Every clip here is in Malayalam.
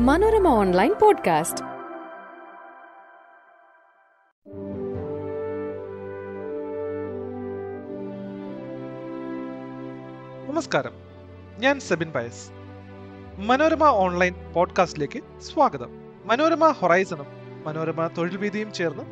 Manorama online podcast. നമസ്കാരം. ഞാൻ സെബിൻ പയസ്. മനോരമ ഓൺലൈൻ പോഡ്കാസ്റ്റിലേക്ക് സ്വാഗതം. മനോരമ ഹൊറൈസണും മനോരമ തൊഴിൽ വീതിയും ചേർന്ന്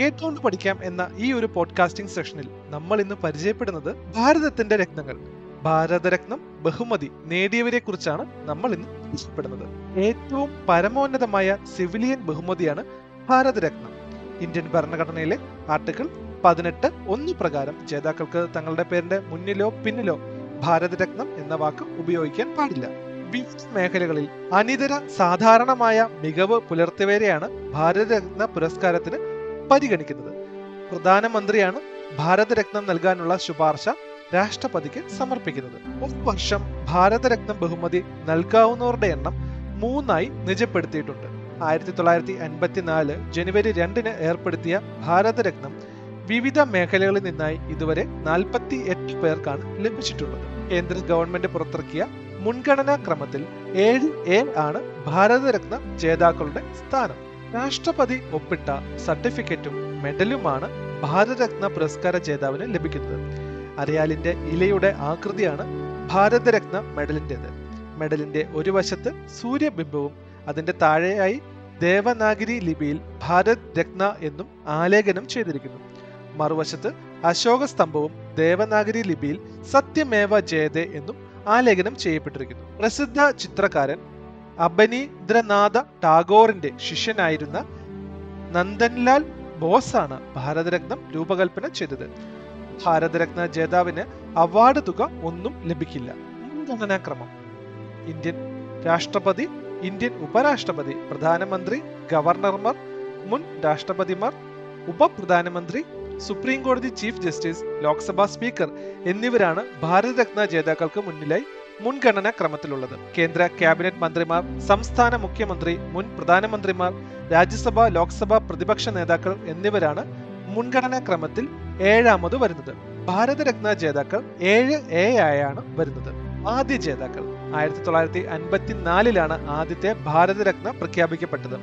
കേട്ടുകൊണ്ട് പഠിക്കാം എന്ന ഈ ഒരു പോഡ്കാസ്റ്റിംഗ് സെഷനിൽ നമ്മൾ ഇന്ന് പരിചയപ്പെടുന്നത് ഭാരതത്തിന്റെ രത്നങ്ങൾ. ഭാരതരത്നം ബഹുമതി നേടിയവരെ കുറിച്ചാണ് നമ്മൾ ഇന്ന് ഇഷ്ടപ്പെടുന്നത്. ഏറ്റവും പരമോന്നതമായ സിവിലിയൻ ബഹുമതിയാണ് ഭാരതരത്നം. ഇന്ത്യൻ ഭരണഘടനയിലെ ആർട്ടിക്കിൾ പതിനെട്ട് ഒന്ന് പ്രകാരം ജേതാക്കൾക്ക് തങ്ങളുടെ പേരിന്റെ മുന്നിലോ പിന്നിലോ ഭാരതരത്നം എന്ന വാക്ക് ഉപയോഗിക്കാൻ പാടില്ല. വിവിധ മേഖലകളിൽ അനിതര സാധാരണമായ മികവ് പുലർത്തിയവരെയാണ് ഭാരതരത്ന പുരസ്കാരത്തിന് പരിഗണിക്കുന്നത്. പ്രധാനമന്ത്രിയാണ് ഭാരതരത്നം നൽകാനുള്ള ശുപാർശ രാഷ്ട്രപതിക്ക് സമർപ്പിക്കുന്നത്. ഒരു വർഷം ഭാരതരത്നം ബഹുമതി നൽകാവുന്നവരുടെ എണ്ണം മൂന്നായി നിജപ്പെടുത്തിയിട്ടുണ്ട്. ആയിരത്തി തൊള്ളായിരത്തി അൻപത്തിനാല് ജനുവരി രണ്ടിന് ഏർപ്പെടുത്തിയ ഭാരതരത്നം വിവിധ മേഖലകളിൽ നിന്നായി ഇതുവരെ നാൽപ്പത്തി എട്ട് പേർക്കാണ് ലഭിച്ചിട്ടുള്ളത്. കേന്ദ്ര ഗവൺമെന്റ് പുറത്തിറക്കിയ മുൻഗണനാ ക്രമത്തിൽ ഏഴ് എ ആണ് ഭാരതരത്ന ജേതാക്കളുടെ സ്ഥാനം. രാഷ്ട്രപതി ഒപ്പിട്ട സർട്ടിഫിക്കറ്റും മെഡലുമാണ് ഭാരതരത്ന പുരസ്കാര ജേതാവിന് ലഭിക്കുന്നത്. അരയാലിന്റെ ഇലയുടെ ആകൃതിയാണ് ഭാരതരത്ന മെഡലിന്റേത്. മെഡലിന്റെ ഒരു വശത്ത് സൂര്യബിംബവും അതിന്റെ താഴെയായി ദേവനാഗിരി ലിപിയിൽ ഭാരത് രത്ന എന്നും ആലേഖനം ചെയ്തിരിക്കുന്നു. മറുവശത്ത് അശോക സ്തംഭവും ദേവനാഗരി ലിപിയിൽ സത്യമേവ ജയതേ എന്നും ആലേഖനം ചെയ്യപ്പെട്ടിരിക്കുന്നു. പ്രസിദ്ധ ചിത്രകാരൻ അബനീന്ദ്രനാഥ ടാഗോറിന്റെ ശിഷ്യനായിരുന്ന നന്ദൻലാൽ ബോസാണ് ഭാരതരത്നം രൂപകൽപ്പന ചെയ്തത്. ഭാരതരത്ന ജേതാവിന് അവാർഡ് തുക ഒന്നും ലഭിക്കില്ല. മുൻഗണനാക്രമം. ഇന്ത്യൻ രാഷ്ട്രപതി ഇന്ത്യൻ ഉപരാഷ്ട്രപതി പ്രധാനമന്ത്രി ഗവർണർമാർ മുൻ രാഷ്ട്രപതിമാർ ഉപപ്രധാനമന്ത്രി സുപ്രീം കോടതി ചീഫ് ജസ്റ്റിസ് ലോക്സഭാ സ്പീക്കർ എന്നിവരാണ് ഭാരതരത്ന ജേതാക്കൾക്ക് മുന്നിലായി മുൻഗണനാ ക്രമത്തിലുള്ളത് കേന്ദ്ര ക്യാബിനറ്റ് മന്ത്രിമാർ സംസ്ഥാന മുഖ്യമന്ത്രി മുൻ പ്രധാനമന്ത്രിമാർ രാജ്യസഭ ലോക്സഭ പ്രതിപക്ഷ നേതാക്കൾ എന്നിവരാണ് മുൻഗണനാ ക്രമത്തിൽ ഏഴാമത് വരുന്നത്. ഭാരതരത്ന ജേതാക്കൾ ഏഴ് എ ആയാണ് വരുന്നത്. ആദ്യ ജേതാക്കൾ ആയിരത്തി തൊള്ളായിരത്തി അൻപത്തിനാലിലാണ് ആദ്യത്തെ ഭാരതരത്ന പ്രഖ്യാപിക്കപ്പെട്ടത്.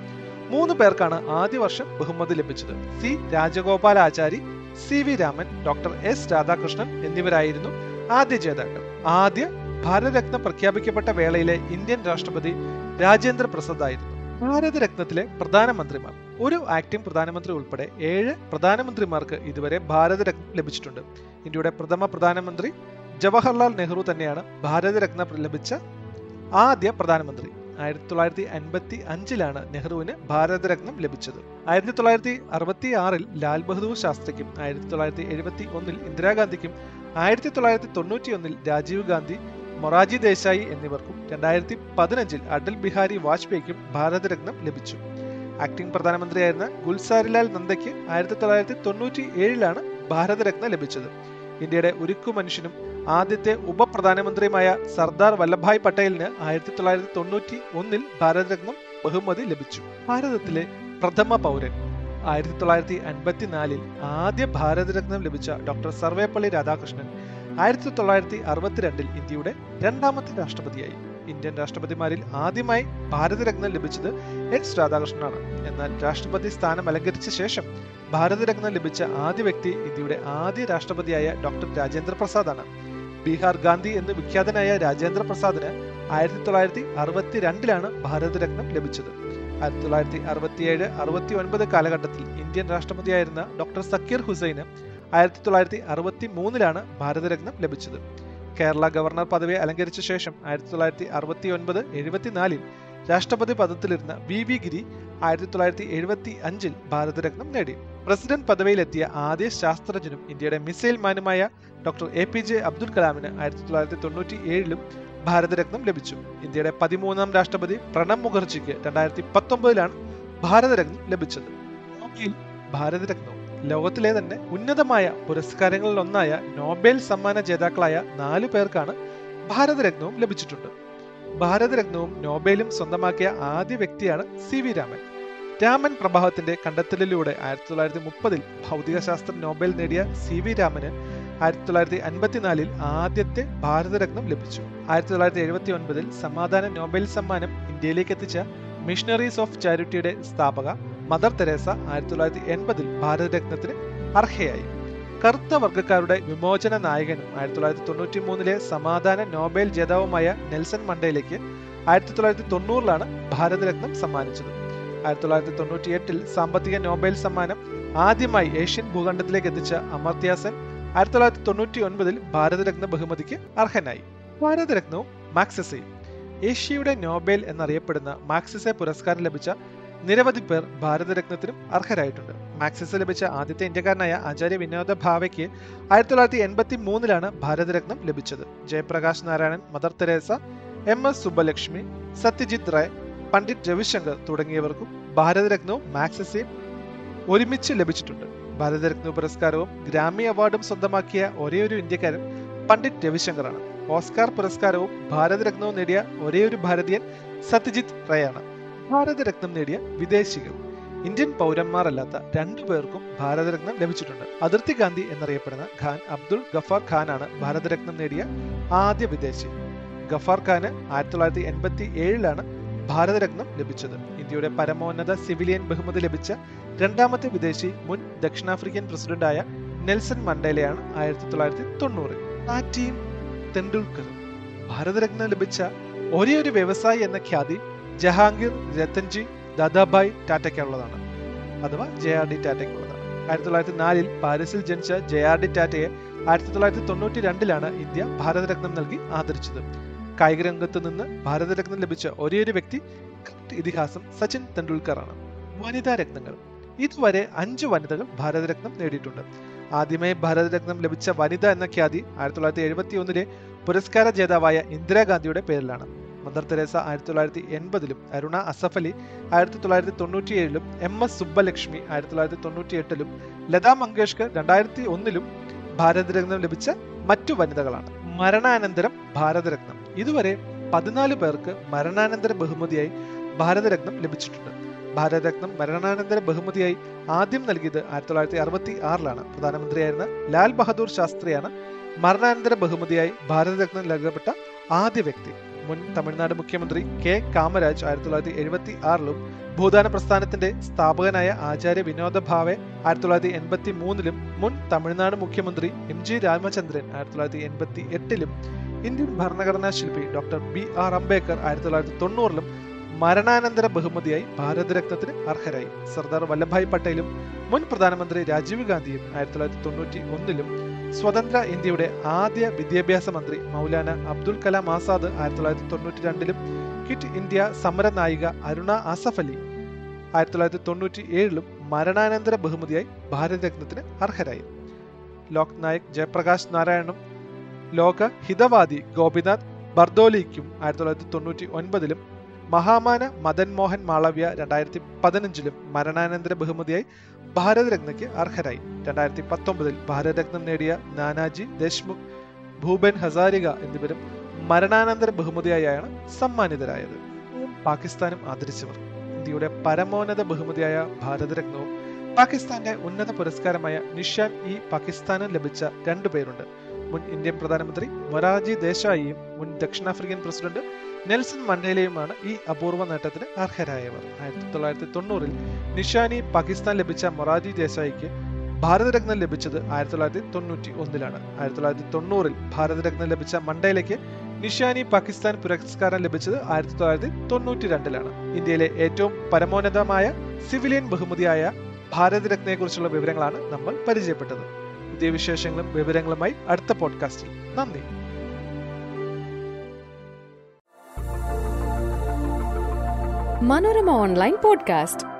മൂന്ന് പേർക്കാണ് ആദ്യ വർഷം ബഹുമതി ലഭിച്ചത്. C Rajagopalachari C V Raman doctor S Radhakrishnan എന്നിവരായിരുന്നു ആദ്യ ജേതാക്കൾ. ആദ്യ ഭാരതരത്ന പ്രഖ്യാപിക്കപ്പെട്ട വേളയിലെ ഇന്ത്യൻ രാഷ്ട്രപതി രാജേന്ദ്ര പ്രസാദ് ആയിരുന്നു. ഭാരതരത്നത്തിലെ പ്രധാനമന്ത്രിമാർ ഒരു ആക്ടിംഗ് പ്രധാനമന്ത്രി ഉൾപ്പെടെ ഏഴ് പ്രധാനമന്ത്രിമാർക്ക് ഇതുവരെ ഭാരതരത്നം ലഭിച്ചിട്ടുണ്ട്. ഇന്ത്യയുടെ പ്രഥമ പ്രധാനമന്ത്രി ജവഹർലാൽ നെഹ്റു തന്നെയാണ് ഭാരതരത്ന ലഭിച്ച ആദ്യ പ്രധാനമന്ത്രി. ആയിരത്തി തൊള്ളായിരത്തി അൻപത്തി അഞ്ചിലാണ് നെഹ്റുവിന് ഭാരതരത്നം ലഭിച്ചത്. ആയിരത്തി തൊള്ളായിരത്തി അറുപത്തി ആറിൽ ലാൽ ബഹദൂർ ശാസ്ത്രിക്കും ആയിരത്തി തൊള്ളായിരത്തി എഴുപത്തി ഒന്നിൽ ഇന്ദിരാഗാന്ധിക്കും ആയിരത്തി തൊള്ളായിരത്തി തൊണ്ണൂറ്റി ഒന്നിൽ രാജീവ് ഗാന്ധി മൊറാജി ദേശായി എന്നിവർക്കും രണ്ടായിരത്തി പതിനഞ്ചിൽ അടൽ ബിഹാരി വാജ്പേയിക്കും ഭാരതരത്നം ലഭിച്ചു. ആക്ടിംഗ് പ്രധാനമന്ത്രിയായിരുന്ന ഗുൽസാരിലാൽ നന്ദയ്ക്ക് ആയിരത്തി തൊള്ളായിരത്തി തൊണ്ണൂറ്റി ഏഴിലാണ് ഭാരതരത്ന ലഭിച്ചത്. ഇന്ത്യയുടെ ഉരുക്കു മനുഷ്യനും ആദ്യത്തെ ഉപപ്രധാനമന്ത്രിയുമായ സർദാർ വല്ലഭായ് പട്ടേലിന് ആയിരത്തി തൊള്ളായിരത്തി തൊണ്ണൂറ്റി ഒന്നിൽ ഭാരതരത്നം ബഹുമതി ലഭിച്ചു. ഭാരതത്തിലെ പ്രഥമ പൗരൻ. ആയിരത്തി തൊള്ളായിരത്തി അൻപത്തിനാലിൽ ആദ്യ ഭാരതരത്നം ലഭിച്ച ഡോക്ടർ സർവേപ്പള്ളി രാധാകൃഷ്ണൻ ആയിരത്തി തൊള്ളായിരത്തി അറുപത്തിരണ്ടിൽ ഇന്ത്യയുടെ രണ്ടാമത്തെ രാഷ്ട്രപതിയായി. ഇന്ത്യൻ രാഷ്ട്രപതിമാരിൽ ആദ്യമായി ഭാരതരത്നം ലഭിച്ചത് എച്ച് രാധാകൃഷ്ണനാണ് എന്നാൽ രാഷ്ട്രപതി സ്ഥാനം അലങ്കരിച്ച ശേഷം ഭാരതരത്നം ലഭിച്ച ആദ്യ വ്യക്തി ഇന്ത്യയുടെ ആദ്യ രാഷ്ട്രപതിയായ ഡോക്ടർ രാജേന്ദ്ര പ്രസാദാണ്. ബീഹാർ ഗാന്ധി എന്ന് വിഖ്യാതനായ രാജേന്ദ്ര പ്രസാദിന് ആയിരത്തി തൊള്ളായിരത്തി അറുപത്തി രണ്ടിലാണ് ഭാരതരത്നം ലഭിച്ചത്. ആയിരത്തി തൊള്ളായിരത്തി അറുപത്തിയേഴ് അറുപത്തി ഒൻപത് കാലഘട്ടത്തിൽ ഇന്ത്യൻ രാഷ്ട്രപതിയായിരുന്ന ഡോക്ടർ സക്കീർ ഹുസൈന് ആയിരത്തി തൊള്ളായിരത്തി അറുപത്തി മൂന്നിലാണ് ഭാരതരത്നം ലഭിച്ചത്. കേരള ഗവർണർ പദവി അലങ്കരിച്ച ശേഷം ആയിരത്തി തൊള്ളായിരത്തി അറുപത്തി ഒൻപത് എഴുപത്തിനാലിൽ രാഷ്ട്രപതി പദത്തിലിരുന്ന വി വി ഗിരി ആയിരത്തി തൊള്ളായിരത്തി എഴുപത്തി അഞ്ചിൽ ഭാരതരത്നം നേടി. പ്രസിഡന്റ് പദവിയിലെത്തിയ ആദ്യ ശാസ്ത്രജ്ഞനും ഇന്ത്യയുടെ missile മാനുമായ doctor A P J Abdul കലാമിന് ആയിരത്തി തൊള്ളായിരത്തി തൊണ്ണൂറ്റി ഏഴിലും ഭാരതരത്നം ലഭിച്ചു. ഇന്ത്യയുടെ പതിമൂന്നാം രാഷ്ട്രപതി പ്രണബ് മുഖർജിക്ക് രണ്ടായിരത്തി പത്തൊമ്പതിലാണ് ഭാരതരത്നം ലഭിച്ചത്. ഭാരതരത്നവും ലോകത്തിലെ തന്നെ ഉന്നതമായ പുരസ്കാരങ്ങളിൽ ഒന്നായ നോബേൽ സമ്മാന ജേതാക്കളായ നാലു പേർക്കാണ് ഭാരതരത്നവും ലഭിച്ചിട്ടുണ്ട്. ഭാരതരത്നവും നോബേലും സ്വന്തമാക്കിയ ആദ്യ വ്യക്തിയാണ് സി വി രാമൻ. രാമൻ പ്രഭാവത്തിന്റെ കണ്ടെത്തലിലൂടെ ആയിരത്തി തൊള്ളായിരത്തി മുപ്പതിൽ ഭൗതികശാസ്ത്ര നോബൽ നേടിയ സി വി രാമന് ആയിരത്തി തൊള്ളായിരത്തി അൻപത്തിനാലിൽ ആദ്യത്തെ ഭാരതരത്നം ലഭിച്ചു. ആയിരത്തി തൊള്ളായിരത്തി എഴുപത്തി ഒൻപതിൽ സമാധാന നോബൽ സമ്മാനം ഇന്ത്യയിലേക്ക് എത്തിച്ച മിഷണറീസ് ഓഫ് ചാരിറ്റിയുടെ സ്ഥാപക മദർ തെരേസ ആയിരത്തി തൊള്ളായിരത്തി എൺപതിൽ ഭാരതരത്നത്തിന് അർഹയായി. കറുത്ത വർഗക്കാരുടെ വിമോചന നായകനും ആയിരത്തി തൊള്ളായിരത്തി തൊണ്ണൂറ്റി മൂന്നിലെ സമാധാന നോബൽ ജേതാവുമായ നെൽസൺ മണ്ടേലയ്ക്ക് ആയിരത്തി തൊള്ളായിരത്തി തൊണ്ണൂറിലാണ് ഭാരതരത്നം സമ്മാനിച്ചത്. ആയിരത്തി തൊള്ളായിരത്തി തൊണ്ണൂറ്റി എട്ടിൽ സാമ്പത്തിക നോബൽ സമ്മാനം ആദ്യമായി ഏഷ്യൻ ഭൂഖണ്ഡത്തിലേക്ക് എത്തിച്ച അമർത്യാസൻ സെൻ ആയിരത്തി തൊള്ളായിരത്തി തൊണ്ണൂറ്റി ഒൻപതിൽ ഭാരതരത്ന ബഹുമതിക്ക് അർഹനായി. ഭാരതരത്നവും മാക്സസയും ഏഷ്യയുടെ നോബേൽ എന്നറിയപ്പെടുന്ന മാക്സിസെ പുരസ്കാരം ലഭിച്ച നിരവധി പേർ ഭാരതരത്നത്തിനും അർഹരായിട്ടുണ്ട്. മാക്സിസ് ലഭിച്ച ആദ്യത്തെ ഇന്ത്യക്കാരനായ ആചാര്യ വിനോദ ഭാവയ്ക്ക് ആയിരത്തി തൊള്ളായിരത്തി എൺപത്തി മൂന്നിലാണ് ഭാരതരത്നം ലഭിച്ചത്. Jayaprakash Narayanan mother Teresa M S Subbulakshmi Satyajit Ray Pandit Ravishankar തുടങ്ങിയവർക്കും ഭാരതരത്നവും മാക്സിസയും ഒരുമിച്ച് ലഭിച്ചിട്ടുണ്ട്. ഭാരതരത്ന പുരസ്കാരവും ഗ്രാമി അവാർഡും സ്വന്തമാക്കിയ ഒരേയൊരു ഇന്ത്യക്കാരൻ പണ്ഡിറ്റ് രവിശങ്കറാണ്. ഓസ്കാർ പുരസ്കാരവും ഭാരതരത്നവും നേടിയ ഒരേയൊരു ഭാരതീയൻ സത്യജിത് റയാണ്. ഭാരതരത്നം നേടിയ വിദേശികൾ. ഇന്ത്യൻ പൗരന്മാരല്ലാത്ത രണ്ടു പേർക്കും ഭാരതരത്നം ലഭിച്ചിട്ടുണ്ട്. അതിർത്തി ഗാന്ധി എന്നറിയപ്പെടുന്ന ഖാൻ അബ്ദുൾ ഗഫാർ ഖാനാണ് ഭാരതരത്നം നേടിയ ആദ്യ വിദേശി. ഗഫാർ ഖാന് ആയിരത്തി തൊള്ളായിരത്തി എൺപത്തി ഏഴിലാണ് ഭാരതരത്നം ലഭിച്ചത്. ഇന്ത്യയുടെ പരമോന്നത സിവിലിയൻ ബഹുമതി ലഭിച്ച രണ്ടാമത്തെ വിദേശി മുൻ ദക്ഷിണാഫ്രിക്കൻ പ്രസിഡന്റായ നെൽസൺ മണ്ടേലയാണ് ആയിരത്തി തൊള്ളായിരത്തി തൊണ്ണൂറിൽ ടാറ്റയും തെണ്ടുൽക്കറും ഭാരതരത്നം ലഭിച്ച ഒരേ ഒരു വ്യവസായി എന്ന ഖ്യാതി ജഹാംഗീർ രത്തൻജി ദാദാഭായ് ടാറ്റയ്ക്കുള്ളതാണ് അഥവാ ജെ ആർ ഡി ടാറ്റയ്ക്കുള്ളതാണ് ആയിരത്തി തൊള്ളായിരത്തി നാലിൽ പാരീസിൽ ജനിച്ച ജെ ആർ ഡി ടാറ്റയെ ആയിരത്തി തൊള്ളായിരത്തി തൊണ്ണൂറ്റി രണ്ടിലാണ് ഇന്ത്യ ഭാരതരത്നം നൽകി ആദരിച്ചത്. കായിക രംഗത്ത് നിന്ന് ഭാരതരത്നം ലഭിച്ച ഒരേയൊരു വ്യക്തി ക്രിക്കറ്റ് ഇതിഹാസം സച്ചിൻ തെണ്ടുൽക്കറാണ് വനിതാ രത്നങ്ങൾ. ഇതുവരെ അഞ്ച് വനിതകൾ ഭാരതരത്നം നേടിയിട്ടുണ്ട്. ആദ്യമായി ഭാരതരത്നം ലഭിച്ച വനിത എന്ന ഖ്യാതി ആയിരത്തി തൊള്ളായിരത്തി എഴുപത്തി ഒന്നിലെ പുരസ്കാര ജേതാവായ ഇന്ദിരാഗാന്ധിയുടെ പേരിലാണ്. മദർ തെരേസ ആയിരത്തി തൊള്ളായിരത്തി എൺപതിലും അരുണ അസഫലി ആയിരത്തി തൊള്ളായിരത്തി തൊണ്ണൂറ്റിയേഴിലും എം എസ് സുബ്ബലക്ഷ്മി ആയിരത്തി തൊള്ളായിരത്തി തൊണ്ണൂറ്റി എട്ടിലും ലതാ മങ്കേഷ്കർ രണ്ടായിരത്തി ഒന്നിലും ഭാരതരത്നം ലഭിച്ച മറ്റു വനിതകളാണ്. മരണാനന്തരം ഭാരതരത്നം. ഇതുവരെ പതിനാല് പേർക്ക് മരണാനന്തര ബഹുമതിയായി ഭാരതരത്നം ലഭിച്ചിട്ടുണ്ട്. ഭാരതരത്നം മരണാനന്തര ബഹുമതിയായി ആദ്യം നൽകിയത് ആയിരത്തി തൊള്ളായിരത്തി അറുപത്തി ആറിലാണ്. പ്രധാനമന്ത്രിയായിരുന്ന ലാൽ ബഹദൂർ ശാസ്ത്രിയാണ് മരണാനന്തര ബഹുമതിയായി ഭാരതരത്നം നൽകപ്പെട്ട ആദ്യ വ്യക്തി. മുൻ തമിഴ്നാട് മുഖ്യമന്ത്രി കെ കാമരാജ് ആയിരത്തി തൊള്ളായിരത്തി എഴുപത്തി ആറിലും ഭൂദാന പ്രസ്ഥാനത്തിന്റെ സ്ഥാപകനായ ആചാര്യ വിനോദ ഭാവെ ആയിരത്തി തൊള്ളായിരത്തി എൺപത്തി മൂന്നിലും മുൻ തമിഴ്നാട് മുഖ്യമന്ത്രി എം ജി രാമചന്ദ്രൻ ആയിരത്തി തൊള്ളായിരത്തി എൺപത്തി എട്ടിലും ഇന്ത്യൻ ഭരണഘടനാ ശില്പി ഡോക്ടർ ബി ആർ അംബേദ്കർ ആയിരത്തി തൊള്ളായിരത്തി തൊണ്ണൂറിലും മരണാനന്തര ബഹുമതിയായി ഭാരതരത്നത്തിന് അർഹരായി. സർദാർ വല്ലഭായ് പട്ടേലും മുൻ പ്രധാനമന്ത്രി രാജീവ് ഗാന്ധിയും ആയിരത്തി തൊള്ളായിരത്തി തൊണ്ണൂറ്റി ഒന്നിലും സ്വതന്ത്ര ഇന്ത്യയുടെ ആദ്യ വിദ്യാഭ്യാസ മന്ത്രി മൗലാന അബ്ദുൽ കലാം ആസാദ് ആയിരത്തി തൊള്ളായിരത്തി തൊണ്ണൂറ്റി രണ്ടിലും കിറ്റ് ഇന്ത്യ സമര നായിക അരുണ ആസഫ് അലി ആയിരത്തി തൊള്ളായിരത്തി തൊണ്ണൂറ്റി ഏഴിലും മരണാനന്തര ബഹുമതിയായി ഭാരതരത്നത്തിന് അർഹരായി. ലോക് നായക് ജയപ്രകാശ് നാരായണും ലോക ഹിതവാദി ഗോപിനാഥ് ബർദോലിക്കും ആയിരത്തി തൊള്ളായിരത്തി തൊണ്ണൂറ്റി ഒൻപതിലും മഹാമാന മദൻ മോഹൻ മാളവ്യ രണ്ടായിരത്തി പതിനഞ്ചിലും മരണാനന്തര ബഹുമതിയായി ഭാരതരത്നയ്ക്ക് അർഹരായി. രണ്ടായിരത്തി പത്തൊമ്പതിൽ ഭാരതരത്നം നേടിയ നാനാജി ദേശ്മുഖ് ഭൂപൻ ഹസാരിക എന്നിവരും മരണാനന്തര ബഹുമതിയായാണ് സമ്മാനിതരായത്. പാകിസ്ഥാനും ആദരിച്ചവർ. ഇന്ത്യയുടെ പരമോന്നത ബഹുമതിയായ ഭാരതരത്നവും പാകിസ്ഥാന്റെ ഉന്നത പുരസ്കാരമായ നിഷാൻ ഇ പാകിസ്ഥാനും ലഭിച്ച രണ്ടു പേരുണ്ട്. മുൻ ഇന്ത്യൻ പ്രധാനമന്ത്രി മൊറാജി ദേശായിയും മുൻ ദക്ഷിണാഫ്രിക്കൻ പ്രസിഡന്റ് നെൽസൺ മണ്ടേലയുമാണ് ഈ അപൂർവ നേട്ടത്തിന് അർഹരായവർ. ആയിരത്തി തൊള്ളായിരത്തി തൊണ്ണൂറിൽ നിഷാനി പാകിസ്ഥാൻ ലഭിച്ച മൊറാജി ദേശായിക്ക് ഭാരതരത്നം ലഭിച്ചത് ആയിരത്തി തൊള്ളായിരത്തി തൊണ്ണൂറ്റി ഒന്നിലാണ് ആയിരത്തി തൊള്ളായിരത്തി തൊണ്ണൂറിൽ ഭാരതരത്നം ലഭിച്ച മണ്ടേലയ്ക്ക് നിഷാനി പാകിസ്ഥാൻ പുരസ്കാരം ലഭിച്ചത് ആയിരത്തി തൊള്ളായിരത്തി തൊണ്ണൂറ്റി രണ്ടിലാണ് ഇന്ത്യയിലെ ഏറ്റവും പരമോന്നതമായ സിവിലിയൻ ബഹുമതിയായ ഭാരതരത്നയെക്കുറിച്ചുള്ള വിവരങ്ങളാണ് നമ്മൾ പരിചയപ്പെട്ടത്. പുതിയ വിശേഷങ്ങളും വിവരങ്ങളുമായി അടുത്ത പോഡ്കാസ്റ്റിൽ നന്ദി. Manorama online podcast.